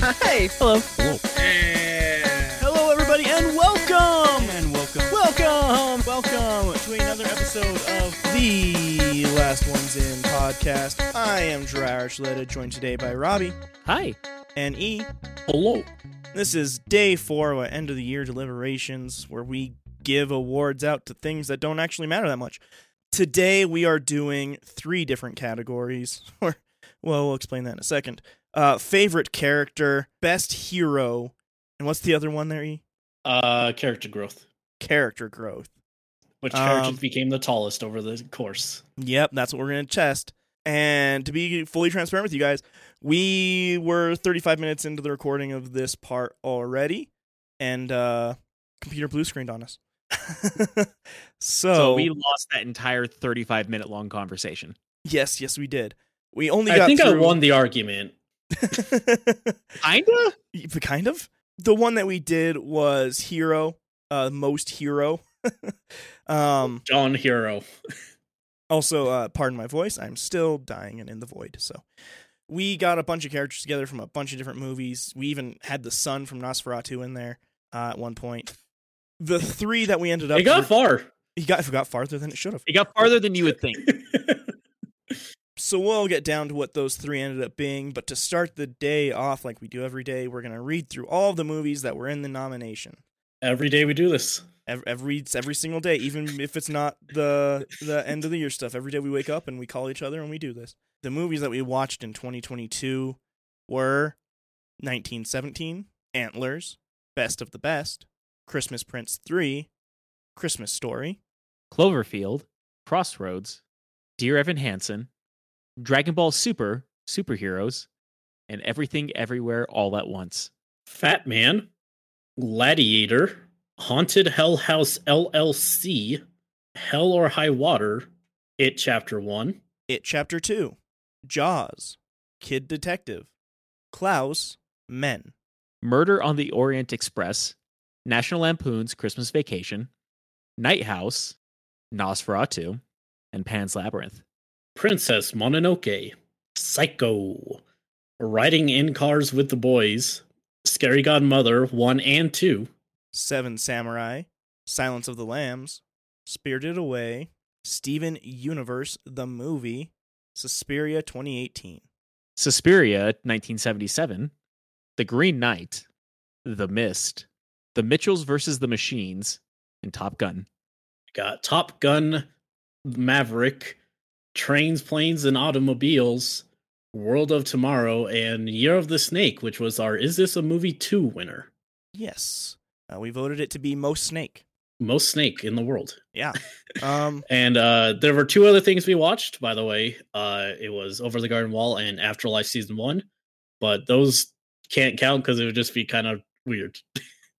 Hi. Hello. Hello, everybody, and welcome. And welcome. Welcome. Welcome to another episode of the Last Ones In podcast. I am Jeriah Archuleta, joined today by Robbie Hi. and E. Hello. This is day four of our end of the year deliberations, where we give awards out to things that don't actually matter that much. Today we are doing three different categories. Or, well, we'll explain that in a second. Uh, favorite character, best hero, and what's the other one there? E? Uh, character growth. Character growth. Which Um, characters became the tallest over the course? Yep, that's what we're going to test. And to be fully transparent with you guys, we were 35 minutes into the recording of this part already, and uh, computer blue screened on us. so, So we lost that entire 35 minute long conversation. yes, yes, we did. We only got I got think I won the argument. Kinda? kind of. The one that we did was hero, uh, most hero. um, John Hero. Also, uh, pardon my voice, I'm still dying and in the void. So, we got a bunch of characters together from a bunch of different movies. We even had the son from Nosferatu in there uh, at one point. The three that we ended up, It got far. he got got farther than it should have. It got farther than you would think. So we'll get down to what those three ended up being. But to start the day off like we do every day, we're gonna read through all the movies that were in the nomination. Every day we do this. Every, every every single day, even if it's not the the end of the year stuff. Every day we wake up and we call each other and we do this. The movies that we watched in 2022 were 1917, Antlers, Best of the Best, Christmas Prince 3, Christmas Story, Cloverfield, Crossroads, Dear Evan Hansen, Dragon Ball Super, Superheroes, and Everything Everywhere All at Once. Fat Man. Gladiator. Haunted Hell House LLC. Hell or High Water. It Chapter 1. It Chapter 2, Jaws, Kid Detective, Klaus, Men, Murder on the Orient Express, National Lampoon's Christmas Vacation, Night House, Nosferatu, and Pan's Labyrinth. Princess Mononoke. Psycho. Riding in Cars with the Boys. Scary Godmother 1 and 2. Seven Samurai, Silence of the Lambs, Spirited Away, Steven Universe, the movie, Suspiria 2018. Suspiria, 1977, The Green Knight, The Mist, The Mitchells versus the Machines, and Top Gun. got Top Gun, Maverick, Trains, Planes, and Automobiles, World of Tomorrow, and Year of the Snake, which was our Is This a Movie 2 winner. Yes. Uh, we voted it to be most snake. Most snake in the world. Yeah. Um And uh, there were two other things we watched, by the way. Uh, it was Over the Garden Wall and Afterlife Season 1, but those can't count because it would just be kind of weird.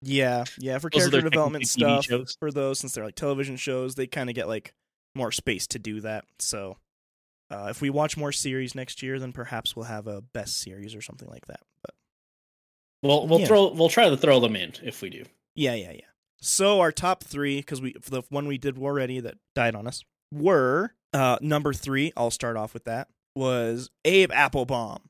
yeah, yeah, for character development stuff for those since they're like television shows, they kind of get like more space to do that. So uh, if we watch more series next year, then perhaps we'll have a best series or something like that. But We'll we'll Yeah. throw we'll try to throw them in if we do. Yeah, yeah, yeah. So our top three, because we the one we did already that died on us, were uh number three. I'll start off with that. Was Abe Applebaum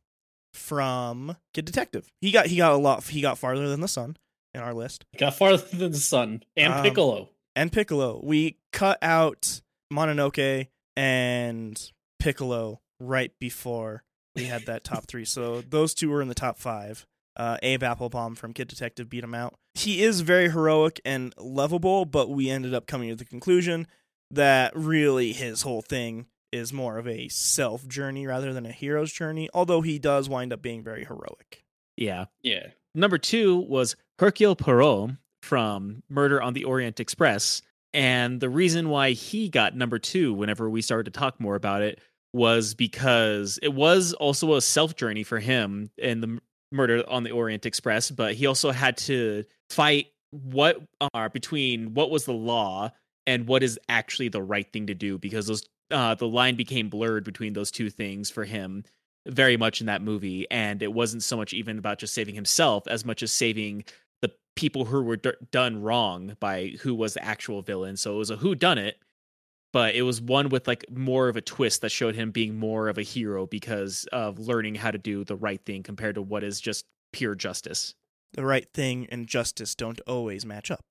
from Kid Detective. He got he got a lot. He got farther than the sun in our list. Got farther than the sun and Um, Piccolo. And Piccolo. We cut out Mononoke and Piccolo right before we had that top three. So those two were in the top five. Uh, Abe Applebaum from Kid Detective beat him out. He is very heroic and lovable, but we ended up coming to the conclusion that really his whole thing is more of a self journey rather than a hero's journey, although he does wind up being very heroic. Yeah. Yeah. Number two was Hercule Poirot from Murder on the Orient Express. And the reason why he got number two whenever we started to talk more about it was because it was also a self journey for him in the Murder on the Orient Express, but he also had to fight what are between what was the law and what is actually the right thing to do because those uh, the line became blurred between those two things for him very much in that movie and it wasn't so much even about just saving himself as much as saving the people who were d- done wrong by who was the actual villain. So it was a who done it but it was one with like more of a twist that showed him being more of a hero because of learning how to do the right thing compared to what is just pure justice. The right thing and justice don't always match up.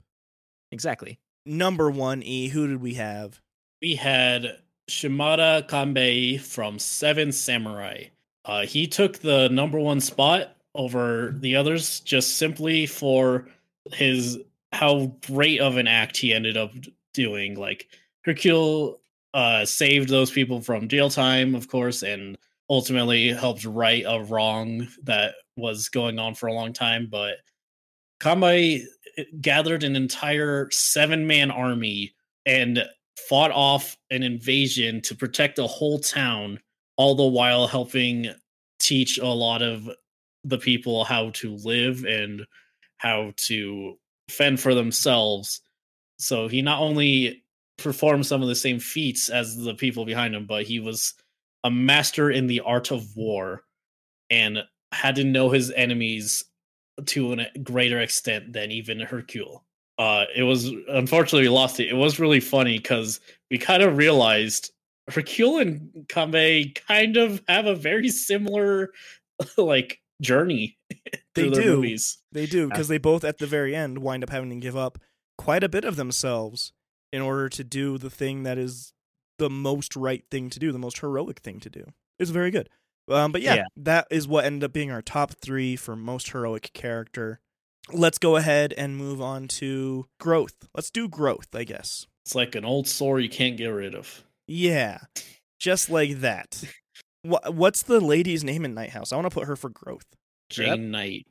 Exactly. Number one, E, who did we have? we had Shimada Kanbei from Seven Samurai. Uh, he took the number one spot over the others just simply for his how great of an act he ended up doing. Like Hercule uh, saved those people from jail time, of course, and ultimately helped right a wrong that was going on for a long time. But Kanbei gathered an entire seven man army and fought off an invasion to protect a whole town, all the while helping teach a lot of the people how to live and how to fend for themselves. So he not only performed some of the same feats as the people behind him, but he was a master in the art of war and had to know his enemies to a greater extent than even Hercule uh, it was unfortunately we lost it. It was really funny because we kind of realized Hercule and Kanbei kind of have a very similar like journey. They do. movies. They do, because they both at the very end wind up having to give up quite a bit of themselves in order to do the thing that is the most right thing to do, the most heroic thing to do. It's very good. Um, but yeah, Yeah. that is what ended up being our top three for most heroic character. Let's go ahead and move on to growth. Let's do growth, I guess. It's like an old sore you can't get rid of. Yeah, just like that. What, what's the lady's name in Night House? I want to put her for growth. Jane Knight.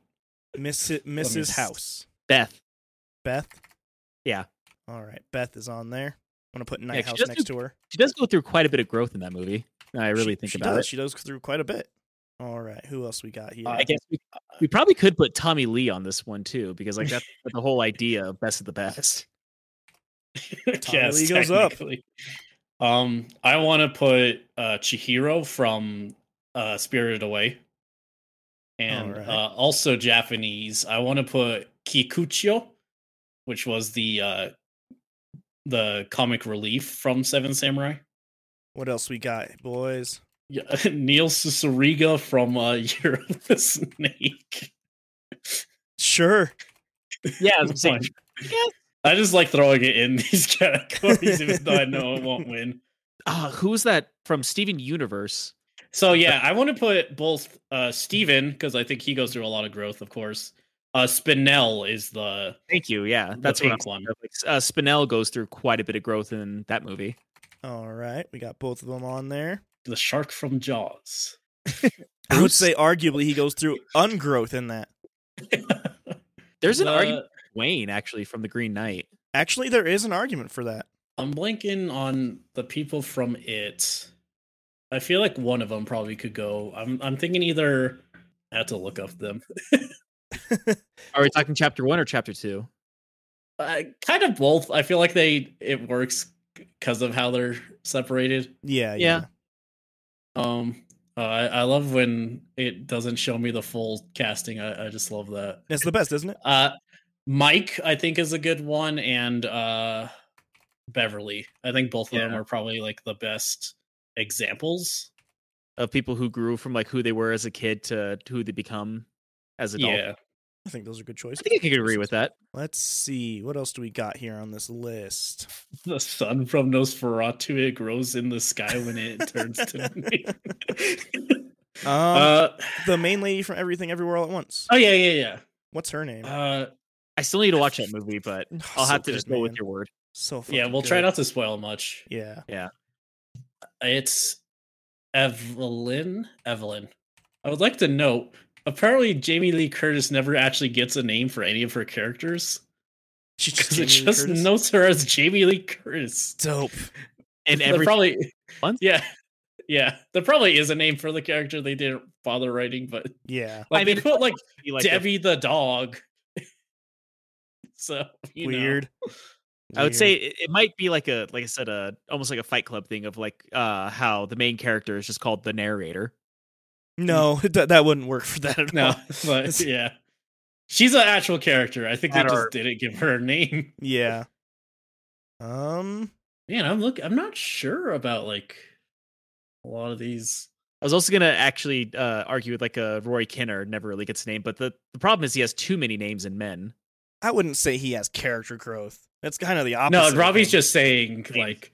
Miss me Mrs. s- House. Beth. Beth. Yeah. All right, Beth is on there. I'm gonna put Night Yeah, House next do- to her. She does go through quite a bit of growth in that movie. I really She- think she about does. it. She does go through quite a bit. All right, who else we got here? Uh, I guess we, we probably could put Tommy Lee on this one too, because like that's the whole idea of best of the best. yes, Lee goes up. Um, I want to put uh, Chihiro from uh, Spirited Away, and Alright. uh, also Japanese. I want to put Kikuchiyo, which was the uh, the comic relief from Seven Samurai. what else we got, boys? Yeah, Neil Cicerega from uh, Year of the Snake. Sure. Yeah, I was saying, I just like throwing it in these categories, even though I know it won't win. ah, who's that from Steven Universe? So yeah, I want to put both uh Steven because I think he goes through a lot of growth, of course. Uh Spinel is the Thank you. Yeah, that's what I'm one. saying. Uh, Spinel goes through quite a bit of growth in that movie. All right, we got both of them on there. the shark from Jaws. I would say arguably he goes through ungrowth in that. There's an The- argument for Wayne actually from the Green Knight. Actually, there is an argument for that. I'm blanking on the people from it. I feel like one of them probably could go. I'm I'm thinking either I have to look up them. Are we talking chapter one or chapter two? Uh, kind of both. I feel like they it works because of how they're separated. Yeah, Yeah. yeah. Um, uh, I, I love when it doesn't show me the full casting. I, I just love that. It's the best, isn't it? Uh, Mike, I think, is a good one, and uh, Beverly. I think both of them Yeah. are probably like the best examples. Of people who grew from like who they were as a kid to who they become as adults. Yeah, I think those are good choices. I think I could agree with that. Let's see what else do we got here on this list. the sun from Nosferatu. It grows in the sky when it turns to night. Um, uh, the main lady from Everything Everywhere All at Once. oh yeah, yeah, yeah. What's her name? Uh, I still need to watch that movie, but I'll So have to good, just go with your word. So yeah, we'll try not to spoil much. Yeah, yeah. It's Evelyn. Evelyn. I would like to note. Apparently, Jamie Lee Curtis never actually gets a name for any of her characters She just, because it just notes her as Jamie Lee Curtis. dope. And every probably, Once? yeah, yeah. There probably is a name for the character they didn't bother writing, but Yeah. like I they put like be like a- Debbie the dog. so you know. Weird. I would say it, it might be like a like I said, a almost like a Fight Club thing of like uh how the main character is just called the narrator. No, that, that wouldn't work for that at No, all. but yeah, she's an actual character. I think they That just are- didn't give her a name. Yeah. Um. Man, I'm look. I'm not sure about like a lot of these. I was also gonna actually uh, argue with like a Rory Kinnear never really gets a name, but the, the problem is he has too many names in men. I wouldn't say he has character growth. That's kind of the opposite. No, Robbie's just saying like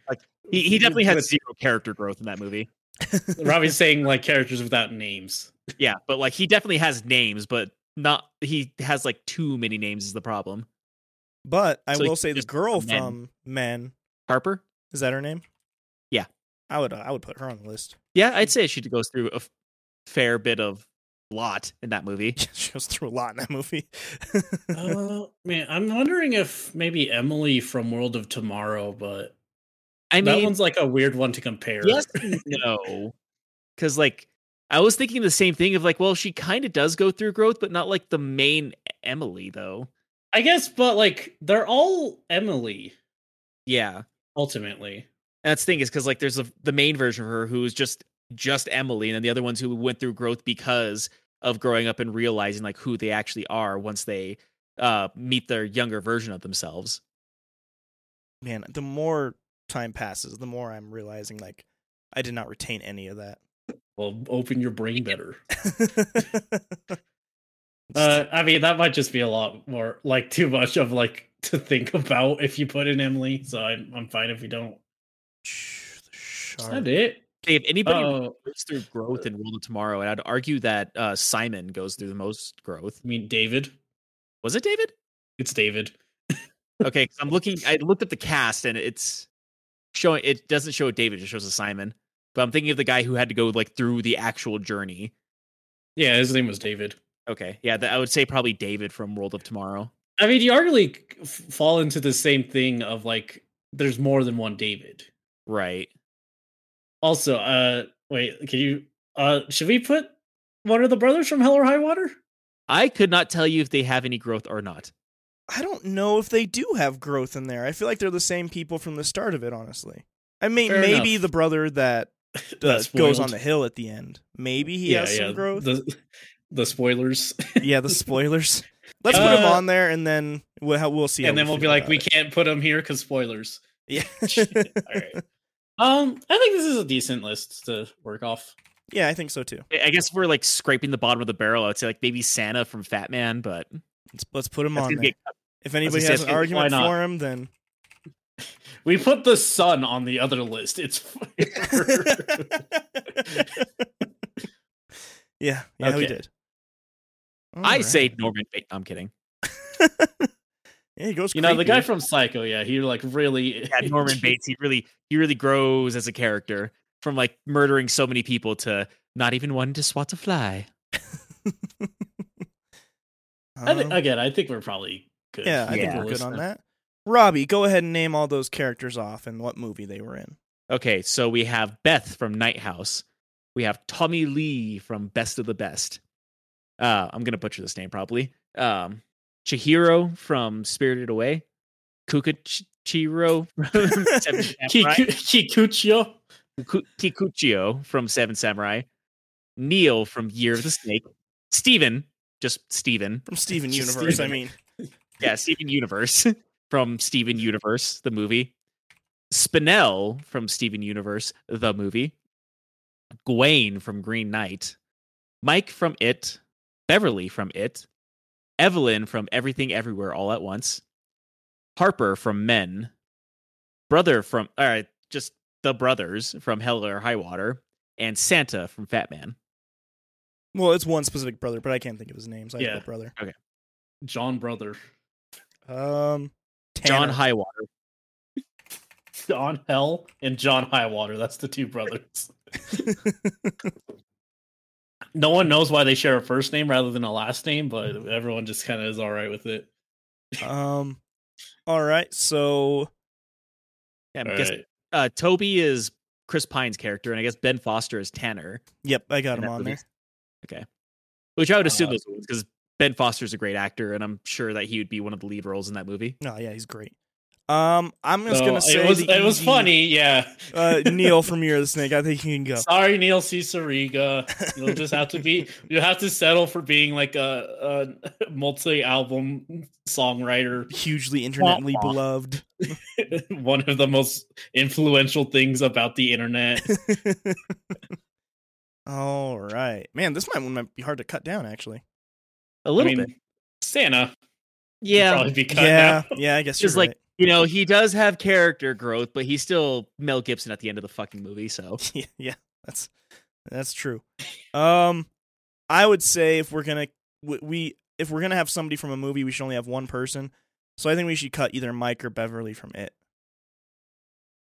He he definitely had zero character growth in that movie. Robbie's saying like characters without names. Yeah, but like he definitely has names, but not he has like too many names is the problem. But I So will say the girl men. from Men Harper? is that her name? Yeah. I would I would put her on the list. Yeah, I'd say she goes through a fair bit of lot in that movie. she goes through a lot in that movie. uh, man, I'm wondering if maybe Emily from World of Tomorrow, but I mean, that one's like a weird one to compare. yes, no, because like I was thinking the same thing of like, well, she kind of does go through growth, but not like the main Emily though. I guess, but like they're all Emily Yeah, ultimately. And that's the thing is because like there's a, the main version of her who is just just Emily, and then the other ones who went through growth because of growing up and realizing like who they actually are once they uh meet their younger version of themselves. Man, the more time passes, the more I'm realizing like I did not retain any of that. Well, open your brain better. Uh, I mean, that might just be a lot more like too much of like to think about if you put in Emily. So I'm I'm fine if you don't. Shh, the Is that it? Hey, if anybody Oh, goes through growth in World of Tomorrow, and I'd argue that uh Simon goes through the most growth. I mean David. Was it David? It's David. Okay, 'cause I'm looking. I looked at the cast, and it's showing. It doesn't show David; it shows a Simon. But I'm thinking of the guy who had to go like through the actual journey. Yeah, his name was David. Okay, yeah, that, I would say probably David from World of Tomorrow. I mean, you arguably f- fall into the same thing of like there's more than one David. Right. Also, uh, wait, can you? Uh, should we put one of the brothers from Hell or High Water? I could not tell you if they have any growth or not. I don't know if they do have growth in there. I feel like they're the same people from the start of it, honestly. I mean, Fair maybe enough. the brother that uh, goes on the hill at the end. Maybe he has some growth. The, the spoilers, yeah, the spoilers. Let's put him Uh, on there, and then we'll we'll see. how and then we'll be like, we it. can't put him here because spoilers. Yeah, All right. Um, I think this is a decent list to work off. yeah, I think so too. I I guess if we're like scraping the bottom of the barrel. I'd say like maybe Santa from Fat Man, but Let's, let's put him that's on there. If anybody has an argument for him, then We put the sun on the other list. It's yeah, yeah, we Okay. did. I Alright. say Norman. Bates. I'm kidding. yeah, he goes. you know the guy from Psycho. Yeah, he like really. Yeah, Norman Bates. He really he really grows as a character from like murdering so many people to not even wanting to swat a fly. I thi- Um, again, I think we're probably good. yeah, I think we're good on that. Robbie, go ahead and name all those characters off and what movie they were in. Okay, so we have Beth from Night House. We have Tommy Lee from Best of the Best. Uh, I'm gonna butcher this name probably. Um, Chihiro from Spirited Away. Kukuchiro from Seven Samurai. Kikuchiyo. Kikuchiyo from Seven Samurai. Neil from Year of the Snake. Steven, just Steven. From Steven Just Universe, Steven. I mean. Yeah, Steven Universe from Steven Universe, the movie. Spinel from Steven Universe, the movie. Gawain from Green Knight. Mike from It. Beverly from It. Evelyn from Everything Everywhere All at Once. Harper from Men. Brother from, all right, just the brothers from Hell or High Water. And Santa from Fat Man. Well, it's one specific brother, but I can't think of his name. So I Yeah. yeah. brother. Okay. John Brother. Um, John Highwater. John Hell and John Highwater. That's the two brothers. no one knows why they share a first name rather than a last name, but everyone just kind of is all right with it. um, all right. So Yeah, I All guess right. uh, Toby is Chris Pine's character, and I guess Ben Foster is Tanner. yep, I got in him on movie. there. Okay. Which I would assume Uh, those because Ben Foster's a great actor, and I'm sure that he would be one of the lead roles in that movie. No, yeah, he's great. Um, I'm just So, gonna say it was it was funny, yeah. Uh, Neil from Year of the Snake. I think you can go. Sorry, Neil Cicerega. You'll just have to be. You have to settle for being like a, a multi-album songwriter. Hugely internetly Wah, wah. beloved. One of the most influential things about the internet. All right, man. This might might be hard to cut down actually. A little I mean, bit. Santa. Yeah. probably be cut yeah, out. yeah. I guess you're Just like right. you know, he does have character growth, but he's still Mel Gibson at the end of the fucking movie. So yeah, yeah, that's that's true. Um, I would say if we're gonna we, we if we're gonna have somebody from a movie, we should only have one person. So I think we should cut either Mike or Beverly from it.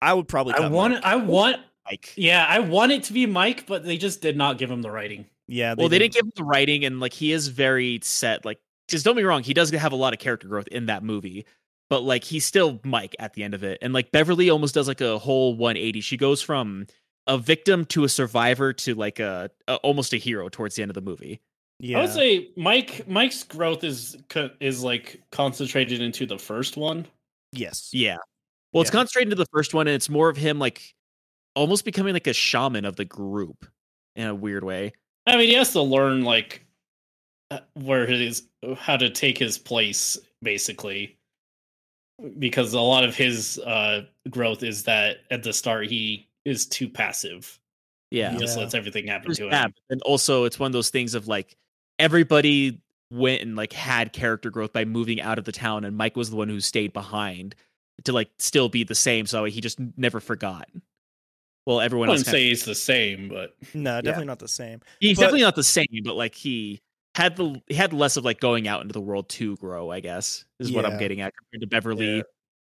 I would probably. I want. Mike. I want. Like, Yeah, I want it to be Mike, but they just did not give him the writing. Yeah. well, they didn't give him the writing, and like he is very set. Like, just don't be wrong, he does have a lot of character growth in that movie, but like he's still Mike at the end of it, and like Beverly almost does like a whole 180. She goes from a victim to a survivor to like a, a almost a hero towards the end of the movie. Yeah. I would say Mike. Mike's growth is is like concentrated into the first one. yes. Yeah. Well, it's concentrated into the first one, and it's more of him like almost becoming like a shaman of the group in a weird way. I mean, he has to learn like uh, where his how to take his place, basically, because a lot of his uh, growth is that at the start he is too passive. Yeah. He just Yeah. lets everything happen There's to that, him. And also, it's one of those things of like everybody went and like had character growth by moving out of the town, and Mike was the one who stayed behind to like still be the same. So he just never forgot. Well, everyone else wouldn't kinda- say he's the same, but No, definitely not the same. he's but- definitely not the same, but like he had the he had less of like going out into the world to grow. I guess is what I'm getting at compared to Beverly Yeah.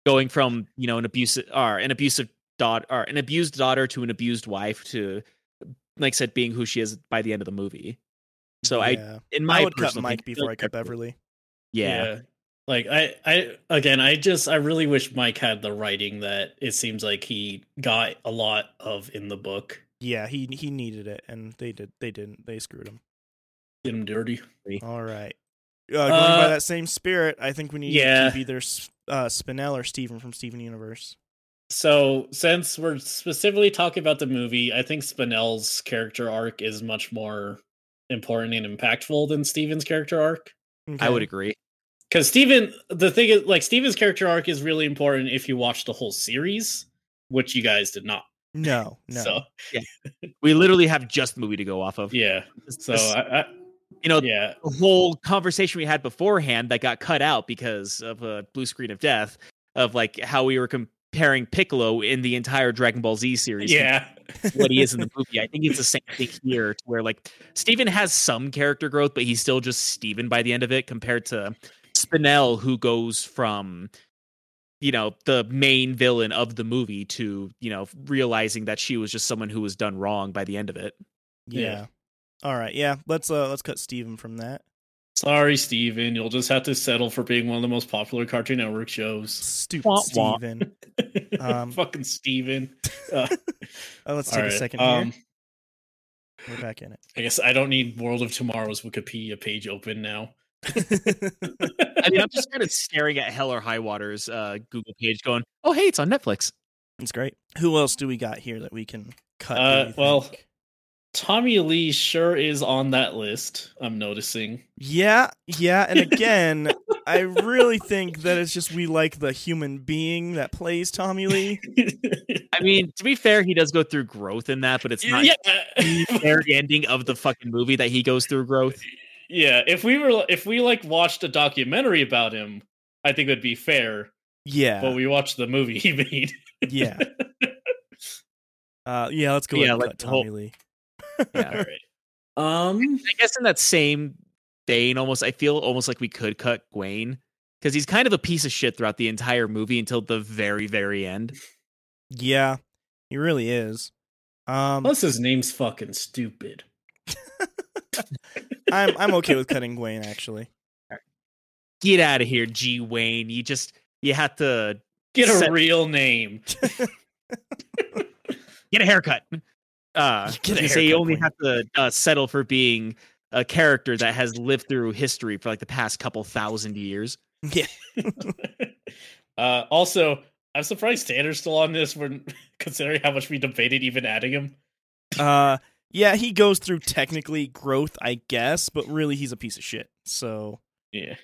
going from you know an abusive or an abusive daughter or an abused daughter to an abused wife to like I said being who she is by the end of the movie. So I yeah. in my I would cut Mike opinion, before I cut Beverly. Yeah. Like I, I again, I just I really wish Mike had the writing that it seems like he got a lot of in the book. Yeah, he he needed it, and they did. They didn't. They screwed him. Get him dirty. All right. Uh, going by Uh, that same spirit, I think we need yeah. to keep either uh, Spinel or Steven from Steven Universe. So since we're specifically talking about the movie, I think Spinel's character arc is much more important and impactful than Steven's character arc. I would agree. Because Steven, the thing is, like Steven's character arc is really important if you watch the whole series, which you guys did not. No, no. So We literally have just the movie to go off of. yeah, so This- I, I, you know, yeah, the whole conversation we had beforehand that got cut out because of a blue screen of death of like how we were comparing Piccolo in the entire Dragon Ball Z series. yeah, what he is in the movie. I think it's the same thing here, to where like Steven has some character growth, but he's still just Steven by the end of it, compared to Spinel, who goes from you know the main villain of the movie to you know realizing that she was just someone who was done wrong by the end of it. yeah. yeah. All right. Yeah. Let's uh let's cut Steven from that. Sorry, Steven. You'll just have to settle for being one of the most popular Cartoon Network shows. Stupid Wah, wah. Steven. Um, Fucking Steven. Uh, Uh, let's all take a right, second um. We're back in it. I guess I don't need World of Tomorrow's Wikipedia page open now. It. I mean, I'm just kind of staring at Hell or High Water's uh, Google page, going, "Oh, hey, it's on Netflix." it's great. Who else do we got here that we can cut? do Uh, well- Tommy Lee sure is on that list. I'm noticing. yeah, yeah, and again, I really think that it's just we like the human being that plays Tommy Lee. I mean, to be fair, he does go through growth in that, but it's not yeah, the very ending of the fucking movie that he goes through growth. Yeah. If we were, if we like watched a documentary about him, I think it would be fair. Yeah, But we watched the movie he made. yeah, uh, yeah. Let's go. Yeah, ahead and like cut the whole- Tommy Lee. Yeah. All right. Um. I guess in that same vein, almost, I feel almost like we could cut Gwaine because he's kind of a piece of shit throughout the entire movie until the very, very end. Yeah, he really is. Um, Plus, his name's fucking stupid. I'm I'm okay with cutting Gwaine actually. Get out of here, G Wayne. You just you have to Get a real name. get a haircut. Uh, Get a you say you only Wayne. have to uh, settle for being a character that has lived through history for like the past couple thousand years. Yeah, uh, also, I'm surprised Tanner's still on this. When considering how much we debated even adding him. uh, yeah. He goes through technically growth, I guess, but really he's a piece of shit. So, Yeah.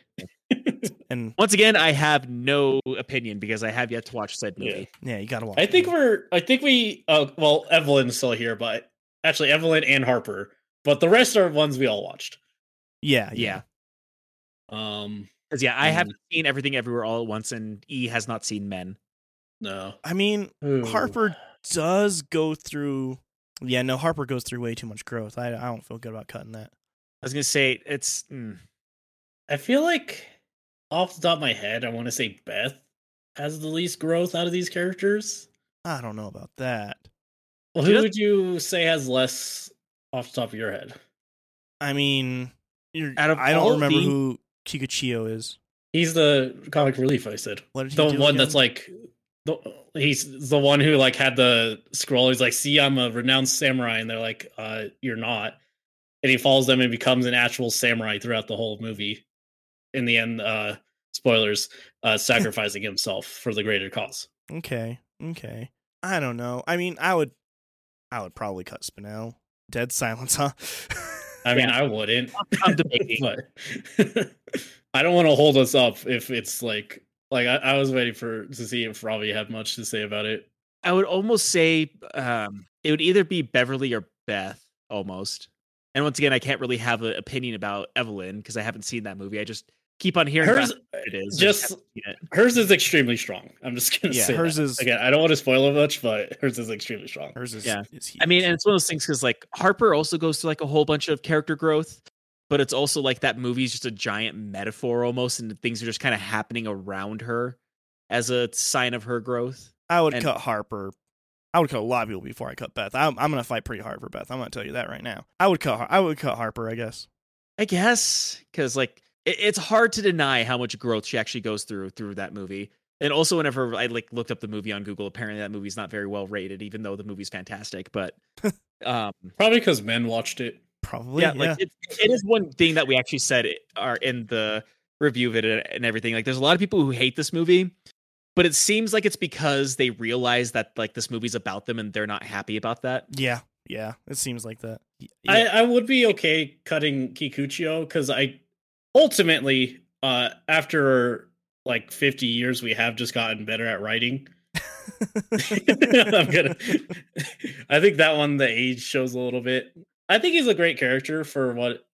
and Once again, I have no opinion because I have yet to watch said movie. Yeah. yeah, you gotta watch. I it. think we're. I think we. Uh, well, Evelyn's still here, but actually Evelyn and Harper, but the rest are ones we all watched. Yeah, Yeah. Um, Because yeah, I haven't seen everything everywhere all at once, and E has not seen Men. no, I mean, Ooh. Harper does go through. Yeah, no, Harper goes through way too much growth. I I don't feel good about cutting that. I was gonna say it's mm, I feel like off the top of my head, I want to say Beth has the least growth out of these characters. I don't know about that. Well, who would you say has less off the top of your head? I mean, you're, Out of I don't remember the- who Kikuchiyo is. He's the comic relief. I said What did he the one again? that's like the, he's the one who like had the scroll. He's like, "See, I'm a renowned samurai," and they're like, "Uh, you're not." And he follows them and becomes an actual samurai throughout the whole movie. In the end, uh, spoilers, uh, sacrificing himself for the greater cause. okay, okay. I don't know. I mean, I would, I would probably cut Spinel. Dead silence, huh? I mean, I wouldn't, I'm debating. but I don't want to hold us up if it's like like I, I was waiting for to see if Robbie had much to say about it. I would almost say um, it would either be Beverly or Beth, almost. And once again, I can't really have an opinion about Evelyn because I haven't seen that movie. I just keep on hearing Hers, about it is. Just it. hers is extremely strong. I'm just gonna Yeah, say hers that. is- again. I don't want to spoil it much, but hers is extremely strong. Hers is, Yeah. is I mean, and it's one of those things because like Harper also goes through like a whole bunch of character growth, but it's also like that movie's just a giant metaphor almost, and things are just kind of happening around her as a sign of her growth. I would and- cut Harper. I would cut a lot of people before I cut Beth. I'm, I'm gonna fight pretty hard for Beth. I'm gonna tell you that right now. I would cut. Har- I would cut Harper. I guess. I guess because like it, it's hard to deny how much growth she actually goes through through that movie. And also, whenever I like looked up the movie on Google, apparently that movie's not very well rated, even though the movie's fantastic. But um, Probably because men watched it. Probably. yeah, Yeah. like it, it is one thing that we actually said are in the review of it and everything. Like, there's a lot of people who hate this movie, but it seems like it's because they realize that like this movie's about them and they're not happy about that. yeah. Yeah. It seems like that. Y- I, yeah. I would be okay cutting Kikuchiyo because I ultimately, uh, after like 50 years, we have just gotten better at writing. I'm gonna. I think that one the age shows a little bit. I think he's a great character for what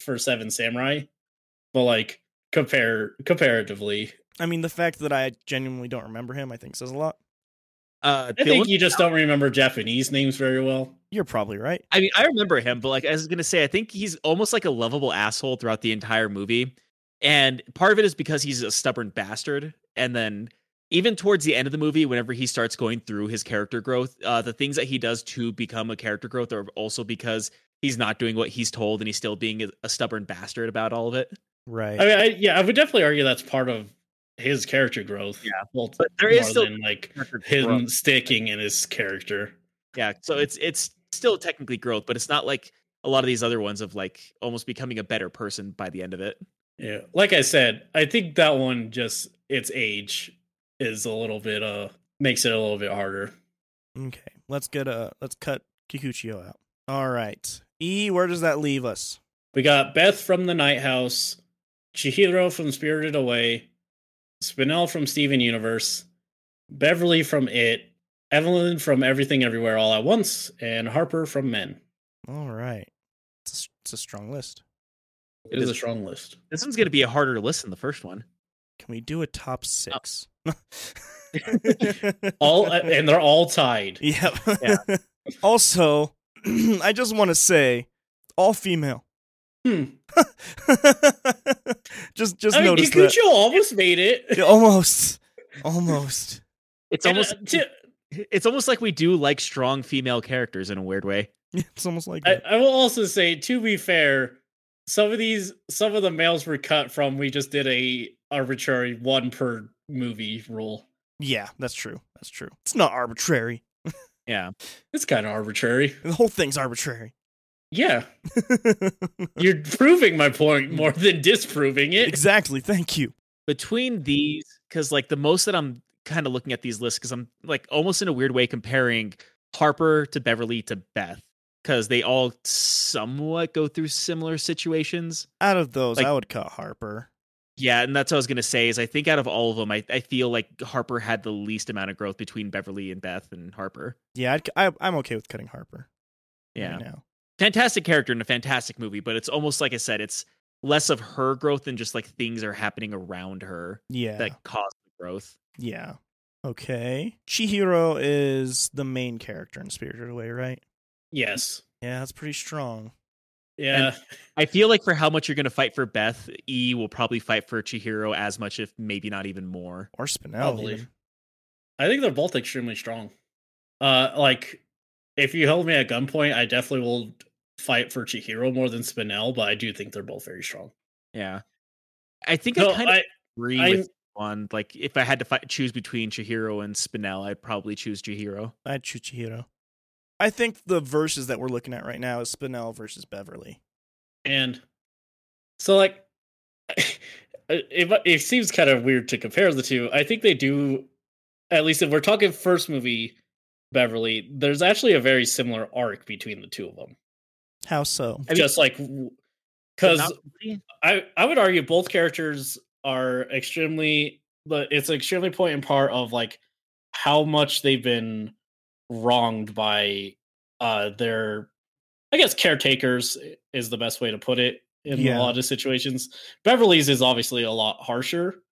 for Seven Samurai, but like compare comparatively, I mean, the fact that I genuinely don't remember him, I think, says a lot. Uh, I think you just don't remember Japanese names very well. You're probably right. I mean, I remember him, but like I was gonna say, I think he's almost like a lovable asshole throughout the entire movie. And part of it is because he's a stubborn bastard. And then even towards the end of the movie, whenever he starts going through his character growth, uh, the things that he does to become a character growth are also because he's not doing what he's told and he's still being a, a stubborn bastard about all of it. Right. I mean, I, yeah, I would definitely argue that's part of his character growth. Yeah. well, But there is more still than like him growth. sticking in his character. Yeah. So it's it's still technically growth, but it's not like a lot of these other ones of like almost becoming a better person by the end of it. Yeah, like I said, I think that one just its age is a little bit uh makes it a little bit harder. okay. Let's get a. Let's cut Kikuchiyo out. All right. E. Where does that leave us? We got Beth from the Night House, Chihiro from Spirited Away, Spinel from Steven Universe, Beverly from It, Evelyn from Everything Everywhere All at Once, and Harper from Men. All right. It's a, it's a strong list. It is a strong list. This one's gonna be a harder list than the first one. Can we do a top six? All and they're all tied. Yep. Yeah. also, I just want to say, all female. Hmm. just just I mean, notice Kikuchiyo that. almost made it. Yeah, almost, almost. It's And, almost uh, t- it's almost like we do like strong female characters in a weird way. It's almost like I. I will also say, to be fair, some of these, some of the males were cut from. We just did a arbitrary one per movie rule. yeah, that's true. That's true. It's not arbitrary. Yeah. It's kind of arbitrary. The whole thing's arbitrary. Yeah, you're proving my point more than disproving it. exactly. Thank you. Between these, because like the most that I'm kind of looking at these lists, because I'm like almost in a weird way comparing Harper to Beverly to Beth, because they all somewhat go through similar situations. Out of those, Like- I would cut Harper. Yeah, and that's what I was gonna say. Is I think out of all of them, I, I feel like Harper had the least amount of growth between Beverly and Beth and Harper. Yeah, I'd, I, I'm okay with cutting Harper. Yeah. right fantastic character in a fantastic movie, but it's almost like I said, it's less of her growth than just like things are happening around her Yeah. that cause the growth. Yeah. Okay. Chihiro is the main character in Spirited Away, right? Yes. Yeah, that's pretty strong. Yeah. I feel like for how much you're going to fight for Beth, E will probably fight for Chihiro as much, if maybe not even more. Or Spinel. Probably. even. I think they're both extremely strong. Uh, like if you held me at gunpoint, I definitely will fight for Chihiro more than Spinel, but I do think they're both very strong. Yeah. I think No, I kind of I, agree I- with one. Like, if I had to fight, choose between Chihiro and Spinel, I'd probably choose Chihiro. I'd choose Chihiro. I think the verses that we're looking at right now is Spinel versus Beverly. and so like it, it seems kind of weird to compare the two. I think they do at least if we're talking first movie Beverly, there's actually a very similar arc between the two of them. How so? Just like because. I I would argue both characters are extremely it's an extremely point in part of like how much they've been wronged by uh their I guess caretakers is the best way to put it in Yeah. a lot of situations. Beverly's is obviously a lot harsher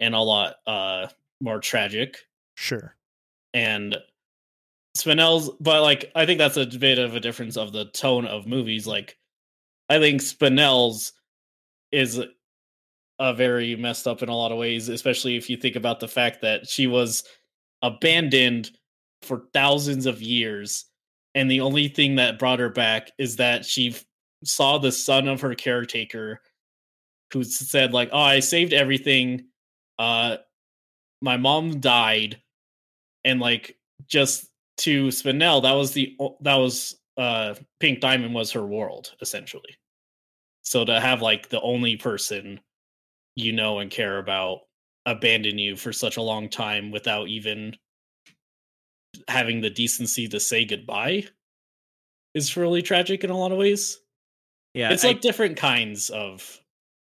and a lot uh more tragic Sure. and Spinel's but like I think that's a bit of a difference of the tone of movies like I think Spinel's is a very messed up in a lot of ways especially if you think about the fact that she was abandoned for thousands of years and the only thing that brought her back is that she saw the son of her caretaker who said like oh I saved everything uh my mom died and like just to Spinel, that was the that was uh Pink Diamond was her world essentially. So to have like the only person you know and care about abandon you for such a long time without even having the decency to say goodbye is really tragic in a lot of ways. Yeah. it's I- like different kinds of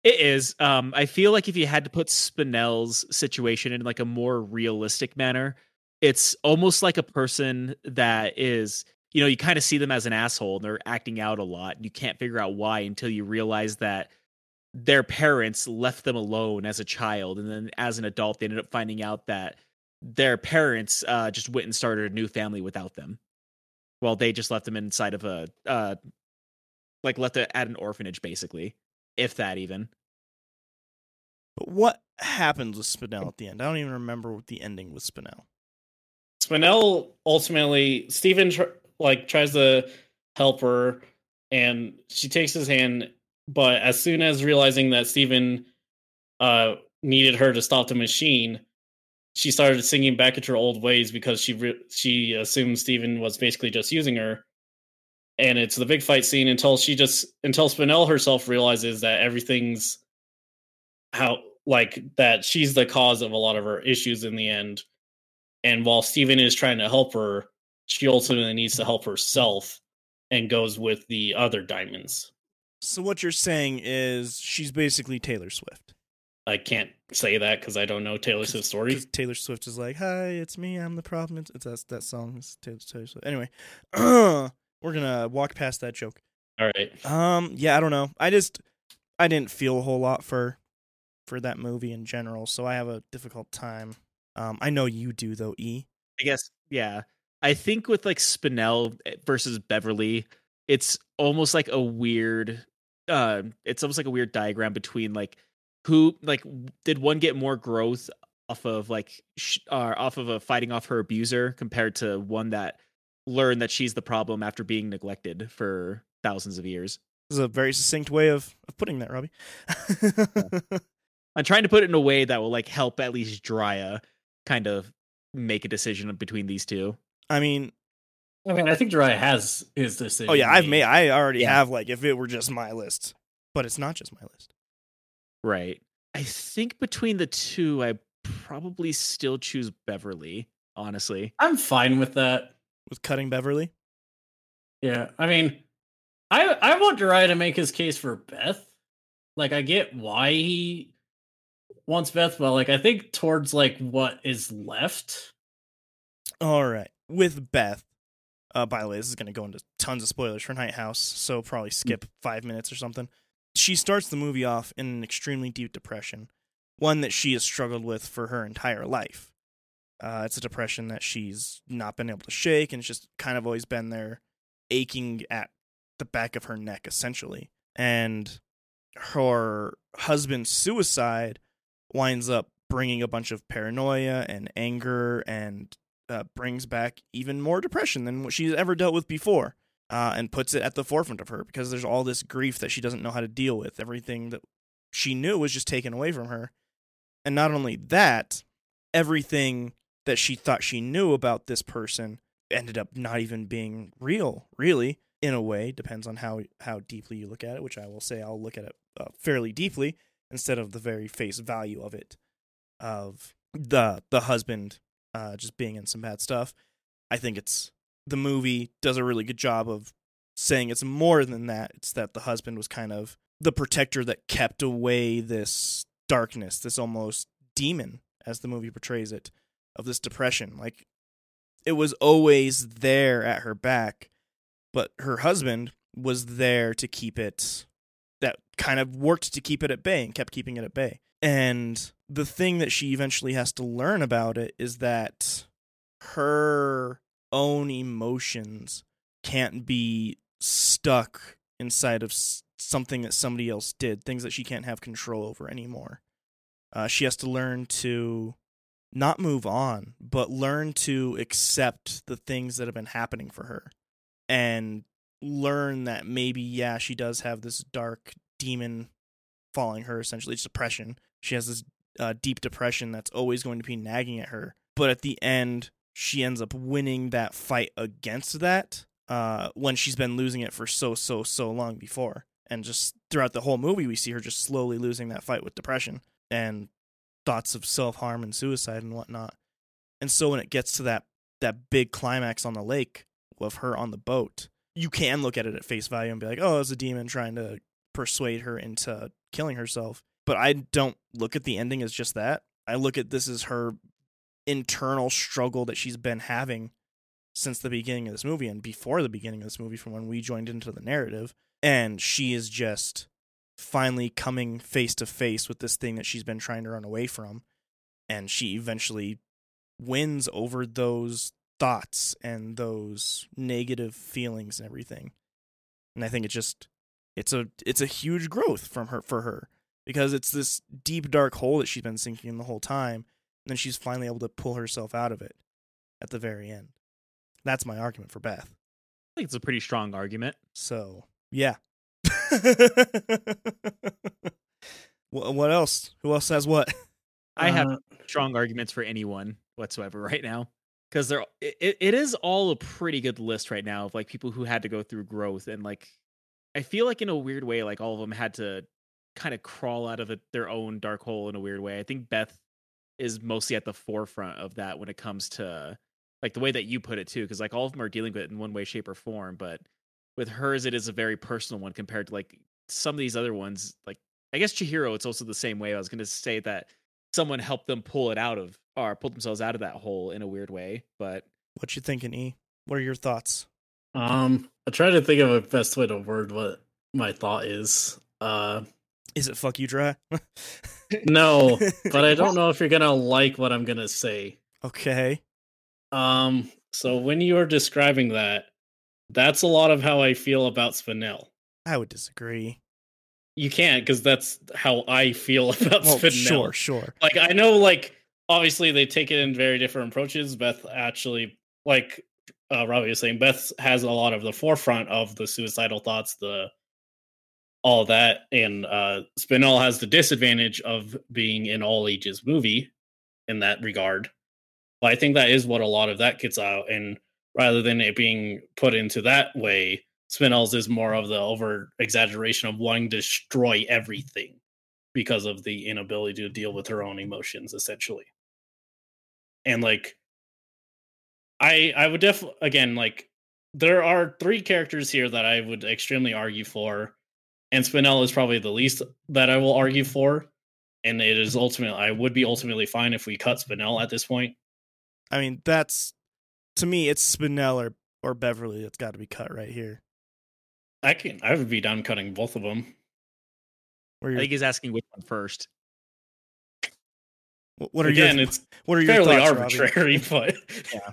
It is. Um, I feel like if you had to put Spinel's situation in like a more realistic manner, it's almost like a person that is, you know, you kind of see them as an asshole and they're acting out a lot. And you can't figure out why until you realize that their parents left them alone as a child. And then as an adult, they ended up finding out that their parents uh, just went and started a new family without them. Well, they just left them inside of a, uh, like left it at an orphanage, basically, if that even. But what happens with Spinel at the end? I don't even remember what the ending with Spinel. Spinell ultimately Steven tr- like tries to help her and she takes his hand but as soon as realizing that Steven uh needed her to stop the machine she started singing back at her old ways because she re- she assumed Steven was basically just using her and it's the big fight scene until she just until Spinel herself realizes that everything's how like that she's the cause of a lot of her issues in the end and while Steven is trying to help her, she ultimately needs to help herself and goes with the other diamonds. So what you're saying is she's basically Taylor Swift. I can't say that because I don't know Taylor Swift's story. Taylor Swift is like, "Hi, it's me. I'm the problem." It's, it's that that song. It's Taylor, Taylor Swift. Anyway, we're gonna walk past that joke. All right. Um, yeah, I don't know. I just I didn't feel a whole lot for for that movie in general, so I have a difficult time. Um, I know you do though, E. I guess yeah. I think with like Spinel versus Beverly, it's almost like a weird uh it's almost like a weird diagram between like who like did one get more growth off of like sh- uh, off of a fighting off her abuser compared to one that learned that she's the problem after being neglected for thousands of years. This is a very succinct way of, of putting that, Robbie. I'm trying to put it in a way that will like help at least Jeriah kind of make a decision between these two. I mean, I mean, I think Jeriah has his decision. oh yeah, I've made. I already Yeah. have like if it were just my list, but it's not just my list. Right. I think between the two, I probably still choose Beverly, honestly. I'm fine with that. With cutting Beverly, Yeah, I mean, I I want Jeriah to make his case for Beth. Like, I get why he wants Beth, but like, I think towards like what is left. all right. With Beth, Uh, by the way, this is going to go into tons of spoilers for Night House, so probably skip five minutes or something. She starts the movie off in an extremely deep depression, one that she has struggled with for her entire life. Uh, it's a depression that she's not been able to shake, and it's just kind of always been there, aching at the back of her neck, essentially. And her husband's suicide winds up bringing a bunch of paranoia and anger and uh, brings back even more depression than what she's ever dealt with before uh, and puts it at the forefront of her because there's all this grief that she doesn't know how to deal with. Everything that she knew was just taken away from her. And not only that, everything that she thought she knew about this person ended up not even being real, really, in a way. Depends on how, how deeply you look at it, which I will say I'll look at it uh, fairly deeply instead of the very face value of it, of the the husband uh, just being in some bad stuff. I think it's the movie does a really good job of saying it's more than that. It's that the husband was kind of the protector that kept away this darkness, this almost demon, as the movie portrays it, of this depression. Like it was always there at her back, but her husband was there to keep it that kind of worked to keep it at bay and kept keeping it at bay. And the thing that she eventually has to learn about it is that her own emotions can't be stuck inside of something that somebody else did, things that she can't have control over anymore. Uh, she has to learn to not move on, but learn to accept the things that have been happening for her and learn that maybe, yeah, she does have this dark demon following her, essentially, it's depression. She has this uh, deep depression that's always going to be nagging at her. But at the end, she ends up winning that fight against that uh, when she's been losing it for so, so, so long before. And just throughout the whole movie, we see her just slowly losing that fight with depression and thoughts of self harm and suicide and whatnot. And so when it gets to that that big climax on the lake of her on the boat, you can look at it at face value and be like, "Oh, it's a demon trying to persuade her into killing herself." But I don't look at the ending as just that. I look at this as her internal struggle that she's been having since the beginning of this movie and before the beginning of this movie from when we joined into the narrative. And she is just finally coming face to face with this thing that she's been trying to run away from. And she eventually wins over those thoughts and those negative feelings and everything. And i think it's just it's a it's a huge growth from her for her. Because it's this deep dark hole that she's been sinking in the whole time then she's finally able to pull herself out of it at the very end. That's my argument for beth. I think it's a pretty strong argument. So yeah. What else? Who else has what? I have Uh, strong arguments for anyone whatsoever right now because they're it, it is all a pretty good list right now of like people who had to go through growth and like i feel like in a weird way like all of them had to kind of crawl out of it, their own dark hole in a weird way. I think beth is mostly at the forefront of that when it comes to like the way that you put it too because like all of them are dealing with it in one way shape or form but with hers it is a very personal one compared to like some of these other ones like i guess chihiro it's also the same way i was going to say that someone helped them pull it out of or pull themselves out of that hole in a weird way but what you thinking e what are your thoughts Um, I try to think of a best way to word what my thought is. Uh, is it fuck you dry no, but I don't know if you're gonna like what I'm gonna say. okay Um, so when you are describing that, that's a lot of how I feel about Spinel. i would disagree You can't because that's how I feel about well Spinel. sure sure Like I know, like obviously they take it in very different approaches. Beth actually, like uh, Robbie was saying, Beth has a lot of the forefront of the suicidal thoughts, the all that, and uh, Spinel has the disadvantage of being an all ages movie in that regard. But I think that is what a lot of that gets out, and rather than it being put into that way, Spinel's is more of the over exaggeration of wanting to destroy everything because of the inability to deal with her own emotions essentially and like i i would def again like there are three characters here that i would extremely argue for and spinel is probably the least that i will argue for and it is ultimately i would be ultimately fine if we cut spinel at this point i mean that's to me it's spinel or or Beverly that's got to be cut right here. I can. I would be down cutting both of them. Where I your, think he's asking which one first. what are Again, your it's what are your fairly thoughts, Robbie? arbitrary, but Yeah.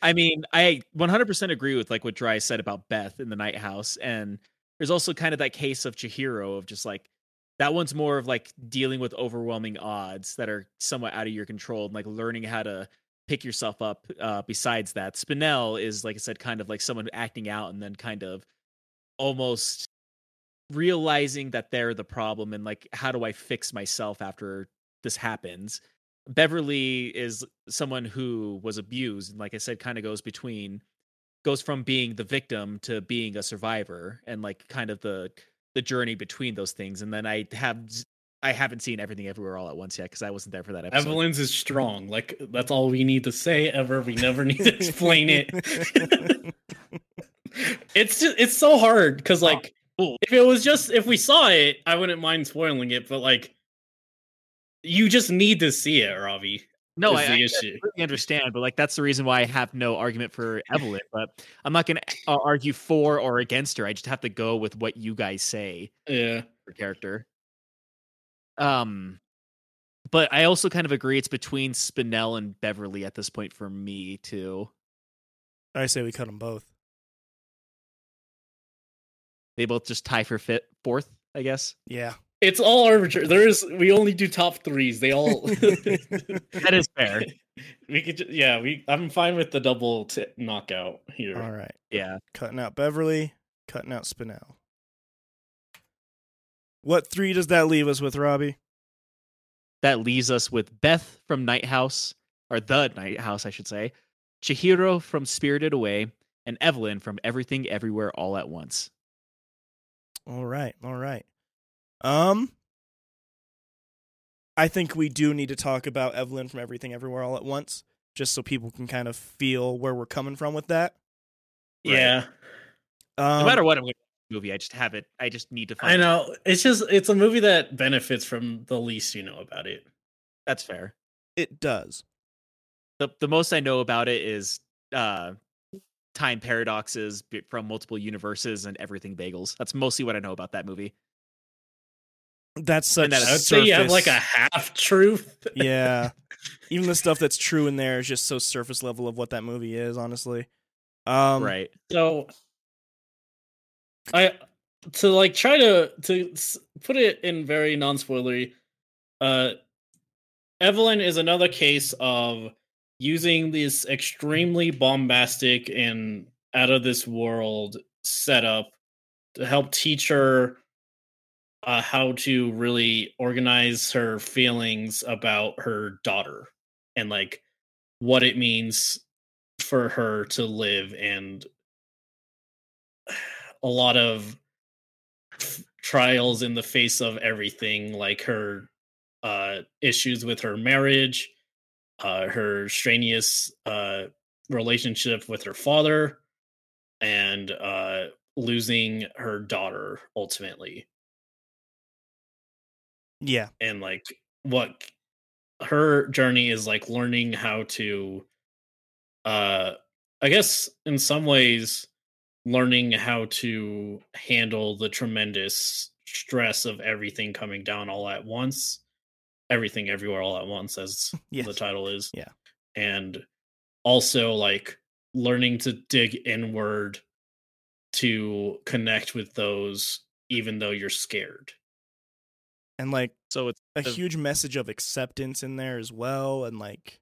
I mean, I 100% agree with like what Dry said about Beth in the Night House, and there's also kind of that case of Chihiro of just like that one's more of like dealing with overwhelming odds that are somewhat out of your control and like learning how to pick yourself up. Uh, besides that, Spinel is like I said, kind of like someone acting out and then kind of almost realizing that they're the problem and like how do I fix myself after this happens. Beverly is someone who was abused and like I said kind of goes between goes from being the victim to being a survivor and like kind of the the journey between those things and then I have i haven't seen everything everywhere all at once yet because I wasn't there for that episode. Evelyn's is strong. Like that's all we need to say ever. We never need to explain it. it's just it's so hard because oh, like cool. if it was just if we saw it, I wouldn't mind spoiling it, but like you just need to see it, Robbie. No, is I, the I issue. completely understand, but like that's the reason why I have no argument for Evelyn. But I'm not going to uh, argue for or against her. I just have to go with what you guys say Yeah. her character. Um, but I also kind of agree it's between Spinel and Beverly at this point for me too. I say we cut them both. They both just tie for fit fourth, I guess. Yeah. It's all arbitrary. There is we only do top threes. They all That is fair. we could ju- yeah, we I'm fine with the double t- knockout here. All right. Yeah. Cutting out Beverly, cutting out Spinel. What three does that leave us with, Robbie? That leaves us with Beth from Night House, or the Night House, I should say, Chihiro from Spirited Away, and Evelyn from Everything Everywhere All at Once. All right, all right. Um, I think we do need to talk about Evelyn from Everything Everywhere All at Once, just so people can kind of feel where we're coming from with that. Yeah. Um, No matter what I'm going to movie, I just have it. I just need to find I know. It's just it's a movie that benefits from the least you know about it. That's fair. it does. the The most I know about it is uh time paradoxes from multiple universes and everything bagels. That's mostly what I know about that movie. That's such. and that I would you have like a half truth. yeah. Even the stuff that's true in there is just so surface level of what that movie is. Honestly, um, right. So I to like try to to put it in very non-spoilery uh Evelyn is another case of using this extremely bombastic and out of this world setup to help teach her uh, how to really organize her feelings about her daughter and like what it means for her to live and a lot of trials in the face of everything like her uh issues with her marriage uh her strenuous uh relationship with her father and uh losing her daughter ultimately Yeah, and like what her journey is like learning how to uh i guess in some ways learning how to handle the tremendous stress of everything coming down all at once everything everywhere all at once as Yes. the title is Yeah. and also like learning to dig inward to connect with those even though you're scared and like So it's a the- huge message of acceptance in there as well, and like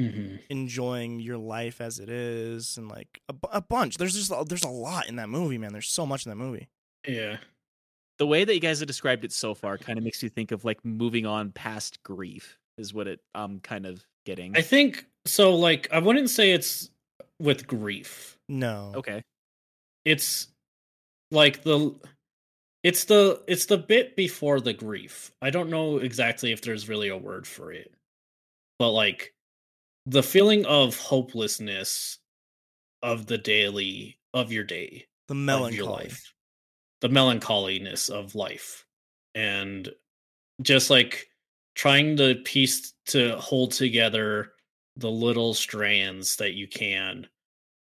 mm-hmm. enjoying your life as it is, and like a, a bunch. There's just a- there's a lot in that movie, man. There's so much in that movie. yeah the way that you guys have described it so far kind of makes you think of like moving on past grief is what it I'm kind of getting. I think so. Like, I wouldn't say it's with grief. No, okay. It's like the, it's the it's the bit before the grief. I don't know exactly if there's really a word for it, but like the feeling of hopelessness of the daily of your day the of your melancholy. life, the melancholiness of life, and just like trying to piece to hold together the little strands that you can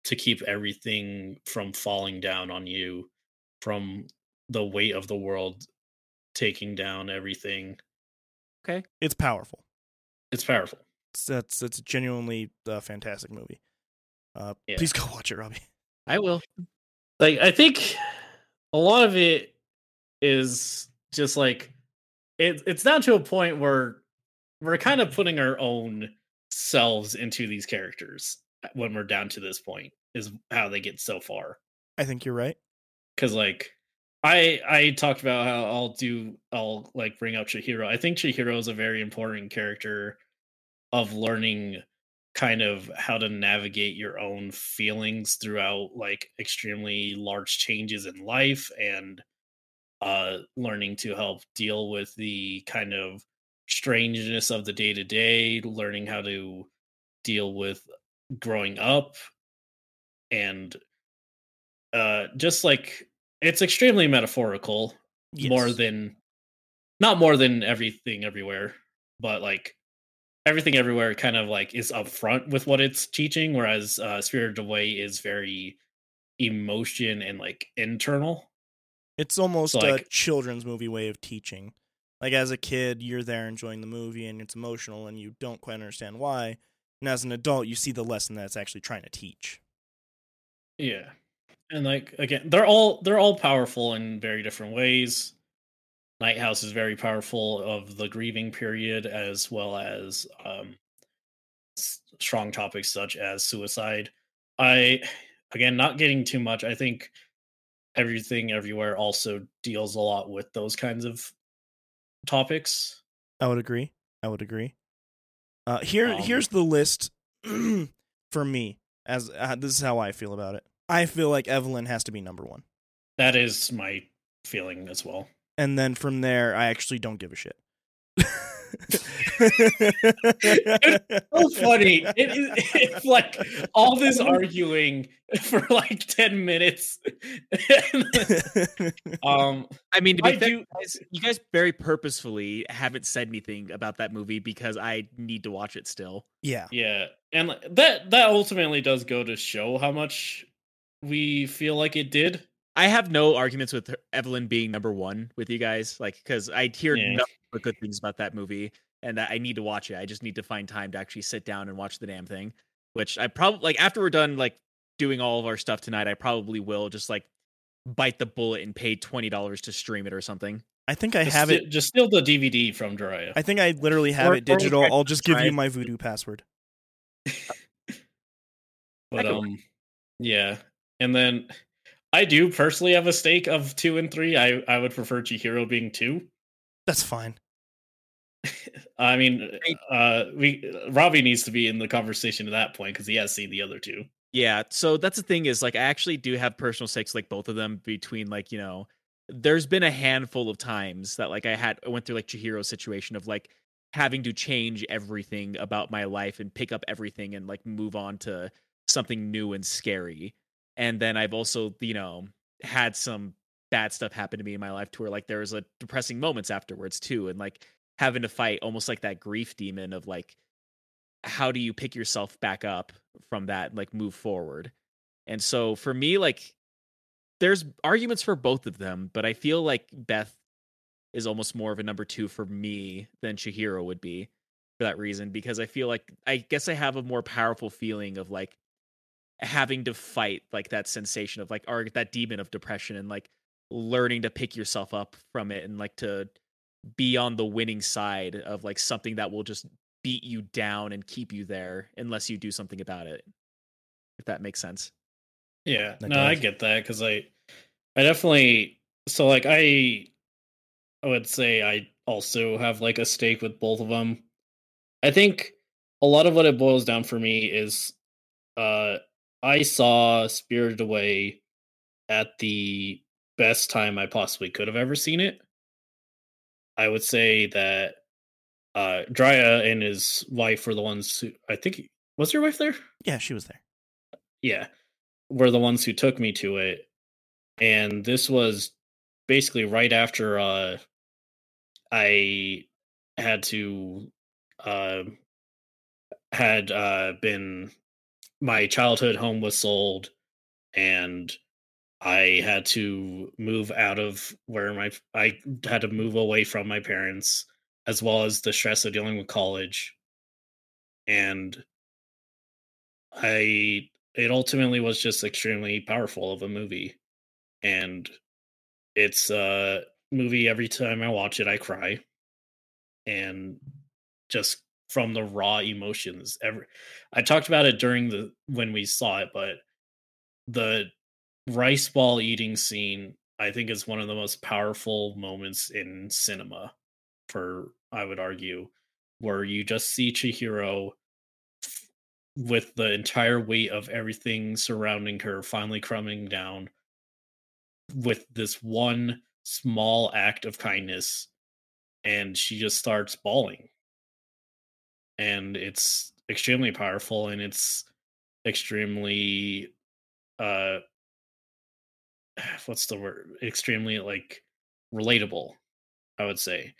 to keep everything from falling down on you from the weight of the world taking down everything. Okay. It's powerful. It's powerful. It's, that's it's genuinely a fantastic movie. Uh, Yeah. Please go watch it, Robbie. I will. like i think a lot of it is just like it, it's down to a point where we're kind of putting our own selves into these characters when we're down to this point is how they get so far I think you're right. because like i i talked about how i'll do i'll like bring up chihiro. I think chihiro is a very important character of learning kind of how to navigate your own feelings throughout like extremely large changes in life and uh learning to help deal with the kind of strangeness of the day to day learning how to deal with growing up and uh just like it's extremely metaphorical more than not more than everything everywhere but like everything everywhere kind of like is upfront with what it's teaching whereas uh spirited away is very emotion and like internal It's almost So, a like- children's movie way of teaching. Like as a kid, you're there enjoying the movie and it's emotional and you don't quite understand why. And as an adult, you see the lesson that it's actually trying to teach. yeah and like again they're all they're all powerful in very different ways night house is very powerful of the grieving period as well as um strong topics such as suicide i again not getting too much i think everything everywhere also deals a lot with those kinds of topics I would agree. I would agree. Uh, here, Um, here's the list for me. As uh, this is how I feel about it. I feel like Evelyn has to be number one, that is my feeling as well and then from there, I actually don't give a shit. It's so funny. It is it's like all this arguing for like 10 minutes. um I mean, to be I fair, do- you guys, you guys very purposefully haven't said anything about that movie because I need to watch it still. yeah, yeah, and that that ultimately does go to show how much we feel like it did. I have no arguments with Evelyn being number one with you guys, like because I hear Yeah. nothing but good things about that movie, and I I need to watch it. I just need to find time to actually sit down and watch the damn thing. Which I probably like after we're done like doing all of our stuff tonight, I probably will just like bite the bullet and pay twenty dollars to stream it or something. I think I Just have sti- it. Just steal the DVD from Jeriah. I think I literally have Or- it digital. I'll just give you my Vudu password. but could um, yeah, and then I do personally have a stake of two and three. I I would prefer Chihiro being two. That's fine. I mean, uh, we Robbie needs to be in the conversation at that point because he has seen the other two. Yeah, so that's the thing is like I actually do have personal stakes like both of them between like, you know, there's been a handful of times that like I had I went through like Chihiro's situation of like having to change everything about my life and pick up everything and like move on to something new and scary. And then I've also, you know, had some bad stuff happen to me in my life to where like there was a depressing moments afterwards too and like having to fight almost like that grief demon of like how do you pick yourself back up from that like move forward? And so for me like there's arguments for both of them but i feel like beth is almost more of a number two for me than Chihiro would be for that reason because i feel like i guess i have a more powerful feeling of like having to fight like that sensation of like or that demon of depression and like learning to pick yourself up from it and like to be on the winning side of like something that will just beat you down and keep you there unless you do something about it. If that makes sense. Yeah, That no, I get that because I, I definitely so like I, I would say I also have like a stake with both of them. I think a lot of what it boils down for me is, uh, I saw Spirited Away at the best time I possibly could have ever seen it. I would say that uh Drya and his wife were the ones who I think was your wife there? Yeah, she was there. yeah, were the ones who took me to it. And this was basically right after uh I had to uh had uh been my childhood home was sold and I had to move out of where my I had to move away from my parents as well as the stress of dealing with college. And I it ultimately was just extremely powerful of a movie and it's a movie every time I watch it I cry and just from the raw emotions every I talked about it during the when we saw it but the rice ball eating scene I think is one of the most powerful moments in cinema for I would argue where you just see Chihiro with the entire weight of everything surrounding her finally crumbling down with this one small act of kindness and she just starts bawling and it's extremely powerful and it's extremely uh what's the word? Extremely like relatable i would say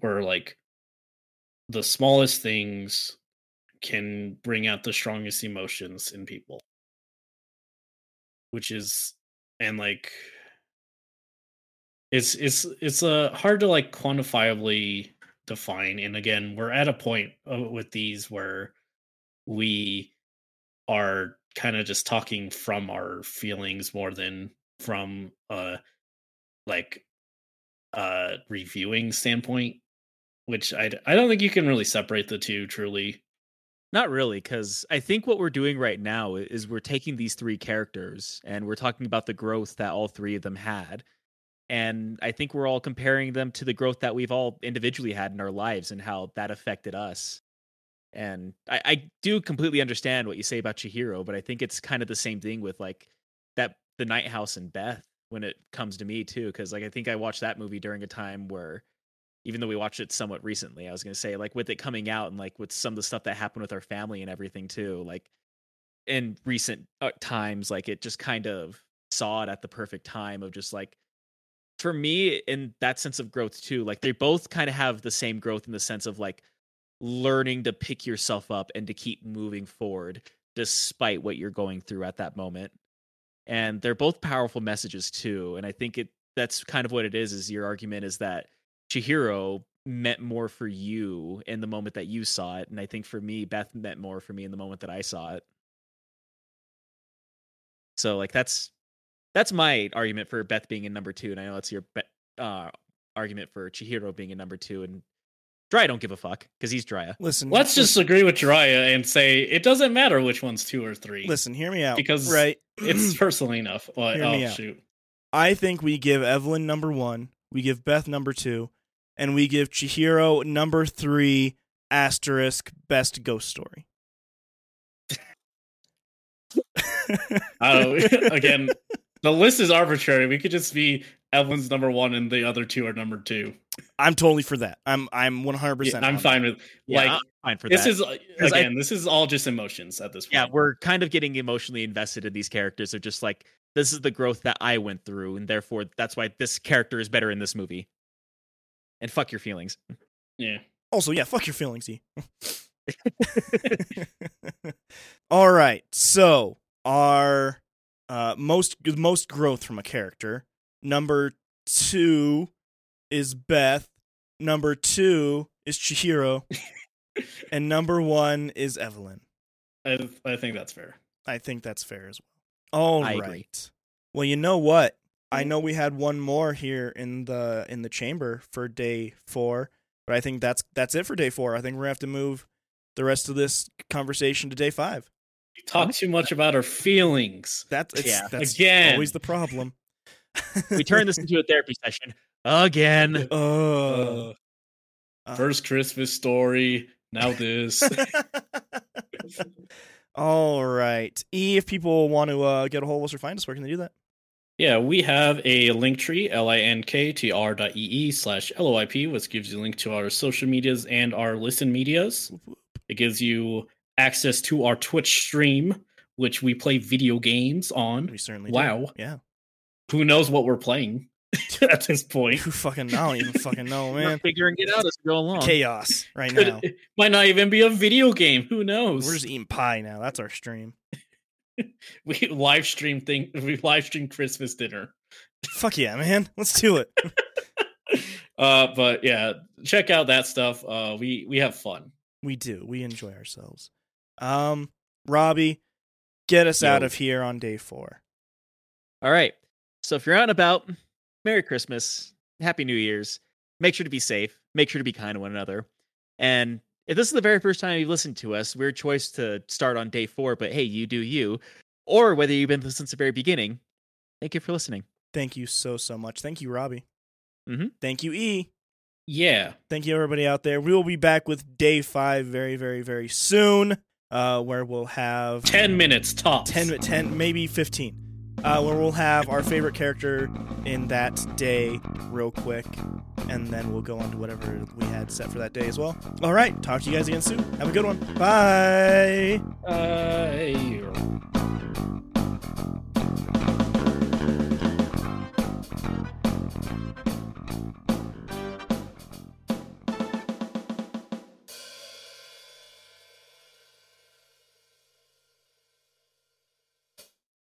where like the smallest things can bring out the strongest emotions in people. Which is and like it's it's it's uh hard to like quantifiably define and again we're at a point uh, with these where we are kind of just talking from our feelings more than from uh like uh reviewing standpoint which I, I don't think you can really separate the two truly Not really, because I think what we're doing right now is we're taking these three characters and we're talking about the growth that all three of them had. And I think we're all comparing them to the growth that we've all individually had in our lives and how that affected us. And I, I do completely understand what you say about Chihiro, but I think it's kind of the same thing with like that the Night House and Beth when it comes to me too. Cause like I think I watched that movie during a time where even though we watched it somewhat recently, I was gonna say, like with it coming out and like with some of the stuff that happened with our family and everything too, like in recent uh, times, like it just kind of saw it at the perfect time of just like for me in that sense of growth too. Like they both kind of have the same growth in the sense of like learning to pick yourself up and to keep moving forward despite what you're going through at that moment. And they're both powerful messages too. And I think it that's kind of what it is. Is your argument is that Chihiro meant more for you in the moment that you saw it, and I think for me, Beth meant more for me in the moment that I saw it. So like that's that's my argument for Beth being in number two, and I know that's your be- uh, argument for Chihiro being in number two, and Dry don't give a fuck because he's Drya. Listen, let's just agree with Jeriah and say it doesn't matter which one's two or three listen. Hear me out, because right? it's personally enough but, Hear oh out. shoot I think we give Evelyn number one, we give Beth number two, and we give Chihiro number three. Asterisk best ghost story. I don't know. Again, the list is arbitrary. We could just be Evelyn's number one and the other two are number two. I'm totally for that. I'm I'm 100. Yeah, percent I'm fine with like I'm fine for this that. is uh, 'Cause I- again, this is all just emotions at this point. yeah, we're kind of getting emotionally invested in these characters. They're just like, this is the growth that I went through, and therefore that's why this character is better in this movie. And fuck your feelings. yeah. Also, yeah, fuck your feelings, E. All right. So, our uh most most growth from a character. Number 2 is Beth. Number 2 is Chihiro. and number 1 is Evelyn. I I think that's fair. I think that's fair as well. All I right. agree. Well, you know what? I know we had one more here in the in the chamber for day 4, but I think that's that's it for day 4. I think we're going to have to move the rest of this conversation to day 5. We talk too much about our feelings. That's it's, Yeah. that's Again. always the problem. We turn this into a therapy session again. Uh, Uh, first Christmas story, now this. All right. E, if people want to uh, get a hold of us or find us, where can they do that? Yeah, we have a link tree, L-I-N-K-T-R dot E-E slash L-O-I-P, which gives you a link to our social medias and our listen medias. It gives you access to our Twitch stream, which we play video games on. We certainly do. Wow. Yeah. Who knows what we're playing? at this point. Who fucking? I don't even fucking know, We're man. figuring it out as we go along. Chaos right now. it might not even be a video game. Who knows? We're just eating pie now. That's our stream. we live stream thing. We live stream Christmas dinner. Fuck yeah, man. Let's do it. Uh, but yeah, check out that stuff. Uh, we we have fun. We do. We enjoy ourselves. Um, Robbie, get us out of here on day four. All right. So if you're out and about, Merry Christmas, Happy New Year's. Make sure to be safe. Make sure to be kind to one another. And if this is the very first time you've listened to us, weird choice to start on day four, but hey, you do you. Or whether you've been us since the very beginning, thank you for listening. Thank you so so much. Thank you, Robbie. Mhm. Thank you, E. Yeah, Thank you, everybody out there. We will be back with day five very, very, very soon. Uh, where we'll have ten minutes tops. 10, 10 maybe 15 uh, where we'll have our favorite character in that day real quick and then we'll go on to whatever we had set for that day as well. All right talk to you guys again soon. Have a good one. Bye. Uh,